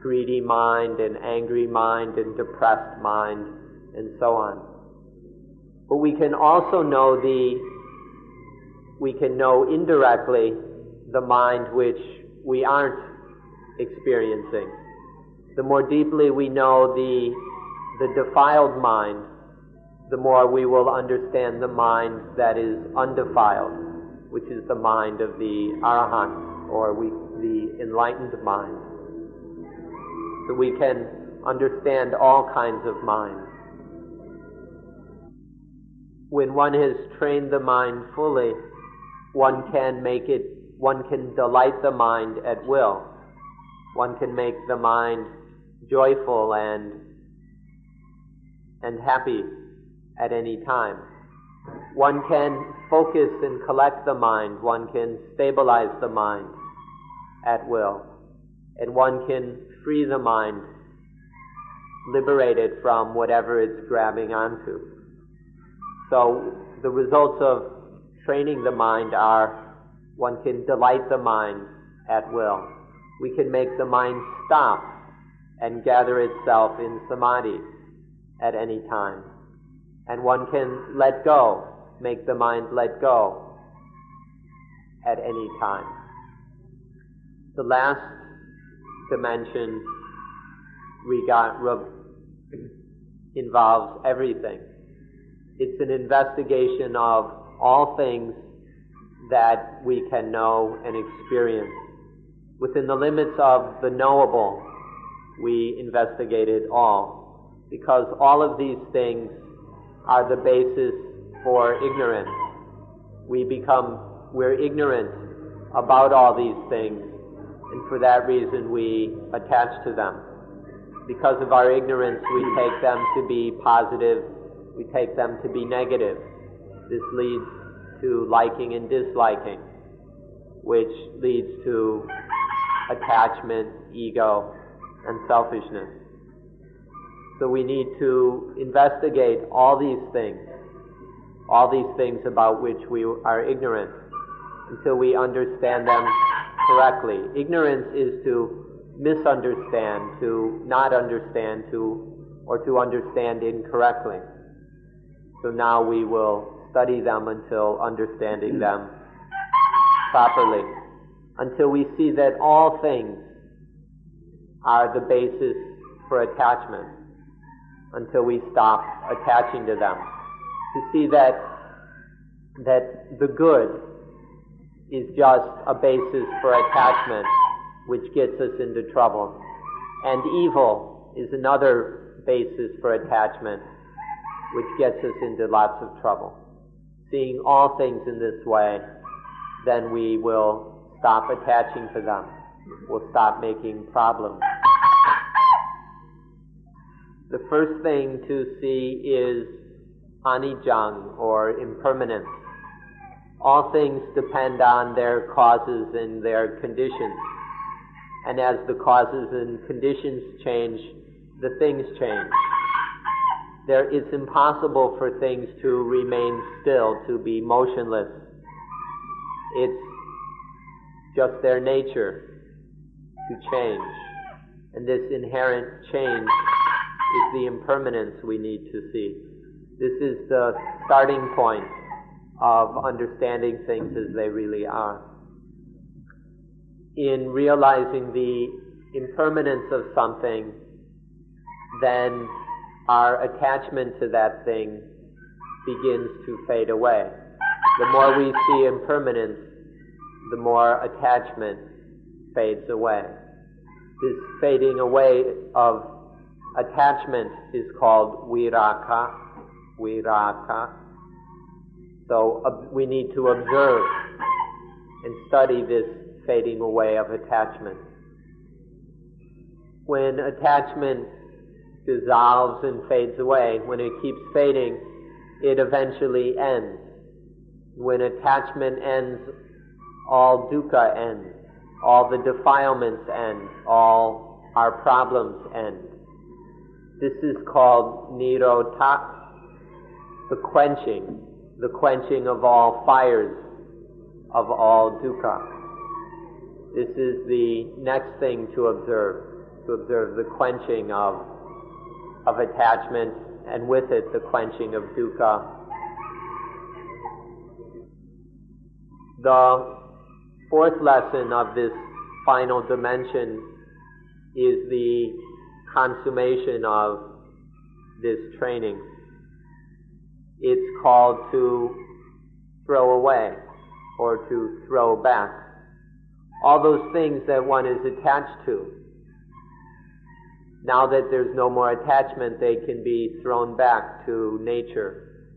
greedy mind and angry mind and depressed mind and so on. But we can also know the, we can know indirectly the mind which we aren't experiencing. The more deeply we know the, the defiled mind, the more we will understand the mind that is undefiled, which is the mind of the arahant, or we, the enlightened mind so we can understand all kinds of minds. When one has trained the mind fully, one can make it, one can delight the mind at will. One can make the mind joyful and, and happy at any time. One can focus and collect the mind. One can stabilize the mind at will. And one can free the mind, liberate it from whatever it's grabbing onto. So the results of training the mind are one can delight the mind at will. We can make the mind stop and gather itself in samadhi at any time. And one can let go, make the mind let go at any time. The last dimension we got involves everything. It's an investigation of all things that we can know and experience. Within the limits of the knowable, we investigated all. Because all of these things are the basis for ignorance. We become, we're ignorant about all these things and for that reason we attach to them. Because of our ignorance, we take them to be positive, we take them to be negative. This leads to liking and disliking, which leads to attachment, ego, and selfishness. So we need to investigate all these things, all these things about which we are ignorant, until we understand them correctly. Ignorance is to misunderstand, to not understand, to or to understand incorrectly. So now we will study them until understanding them properly, until we see that all things are the basis for attachment, until we stop attaching to them. To see that that the good is just a basis for attachment, which gets us into trouble. And evil is another basis for attachment, which gets us into lots of trouble. Seeing all things in this way, then we will stop attaching to them. We'll stop making problems. The first thing to see is anicca, or impermanence all things depend on their causes and their conditions. And as the causes and conditions change, the things change. there, it's impossible for things to remain still, to be motionless. It's just their nature to change. And this inherent change is the impermanence we need to see. This is the starting point of understanding things as they really are. In realizing the impermanence of something, then our attachment to that thing begins to fade away. The more we see impermanence, the more attachment fades away. This fading away of attachment is called viraga. Viraga. So uh, we need to observe and study this fading away of attachment. When attachment dissolves and fades away, when it keeps fading, it eventually ends. When attachment ends, all dukkha ends, all the defilements end, all our problems end. This is called nirodha, the quenching, the quenching of all fires, of all dukkha. This is the next thing to observe, to observe the quenching of of attachment, and with it the quenching of dukkha. The fourth lesson of this final dimension is the consummation of this training. It's called to throw away or to throw back. All those things that one is attached to now that there's no more attachment, they can be thrown back to nature,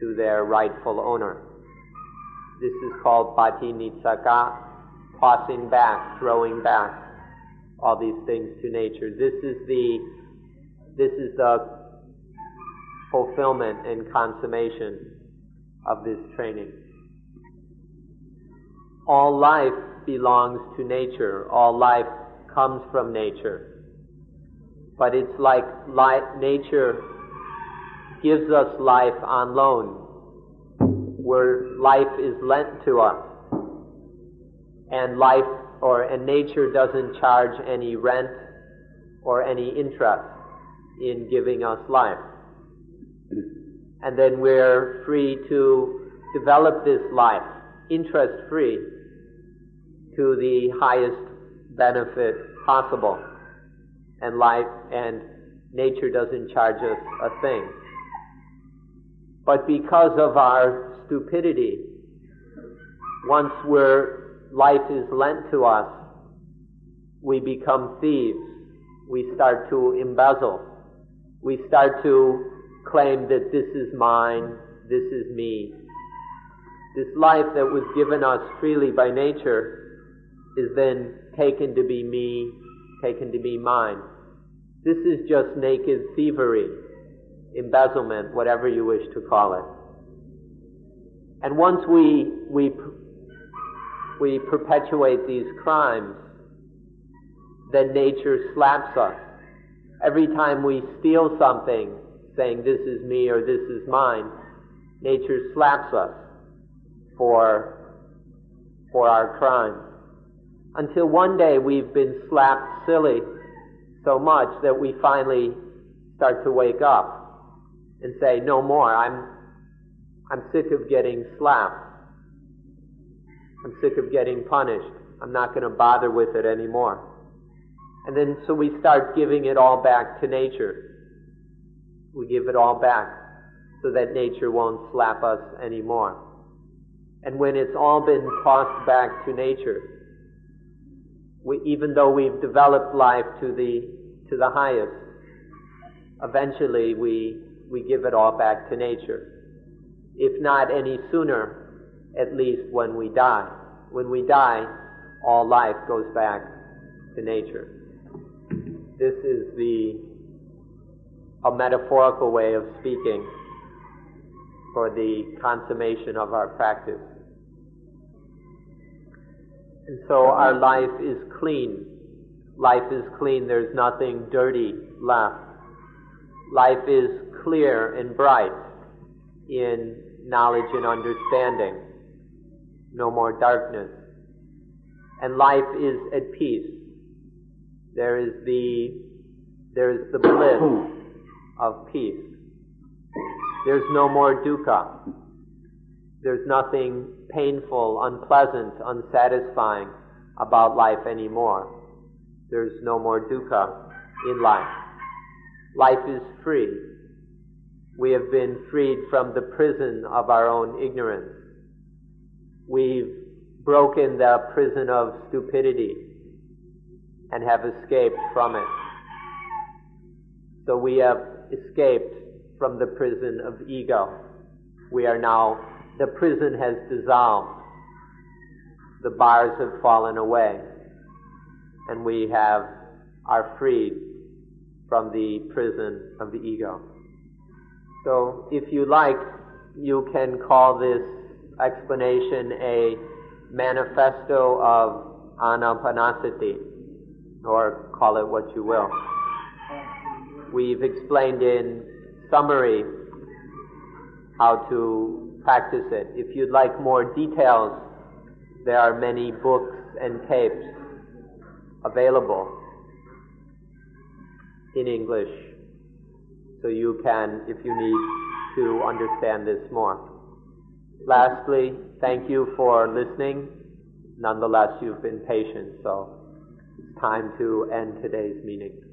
to their rightful owner. This is called patinissagga, tossing back, throwing back all these things to nature. This is the this is the fulfillment and consummation of this training. All life belongs to nature. All life comes from nature but it's like life, nature gives us life on loan, where life is lent to us, and life or and nature doesn't charge any rent or any interest in giving us life. And then we're free to develop this life, interest free, to the highest benefit possible and life and nature doesn't charge us a thing. But because of our stupidity, once we're, life is lent to us, we become thieves. We start to embezzle. We start to claim that this is mine, this is me. This life that was given us freely by nature is then taken to be me, taken to be mine. This is just naked thievery, embezzlement, whatever you wish to call it. And once we, we, we perpetuate these crimes, then nature slaps us. Every time we steal something, saying this is me or this is mine, nature slaps us for, for our crime. Until one day we've been slapped silly so much that we finally start to wake up and say, no more. I'm, I'm sick of getting slapped. I'm sick of getting punished. I'm not going to bother with it anymore. And then so we start giving it all back to nature. We give it all back so that nature won't slap us anymore. And when it's all been tossed back to nature, we, even though we've developed life to the, to the highest, eventually we, we give it all back to nature. If not any sooner, at least when we die. When we die, all life goes back to nature. This is the a metaphorical way of speaking for the consummation of our practice. And so our life is clean. Life is clean. There's nothing dirty left. Life is clear and bright in knowledge and understanding. No more darkness. And life is at peace. There is the, there is the bliss of peace. There's no more dukkha. There's nothing painful, unpleasant, unsatisfying about life anymore. There's no more dukkha in life. Life is free. We have been freed from the prison of our own ignorance. We've broken the prison of stupidity and have escaped from it. So we have escaped from the prison of ego. We are now, the prison has dissolved. The bars have fallen away. And we have, are freed from the prison of the ego. So if you like, you can call this explanation a manifesto of anapanasati, or call it what you will. We've explained in summary how to practice it. If you'd like more details, there are many books and tapes available in English, so you can, if you need to understand this more. Lastly, thank you for listening. Nonetheless, you've been patient, so it's time to end today's meeting.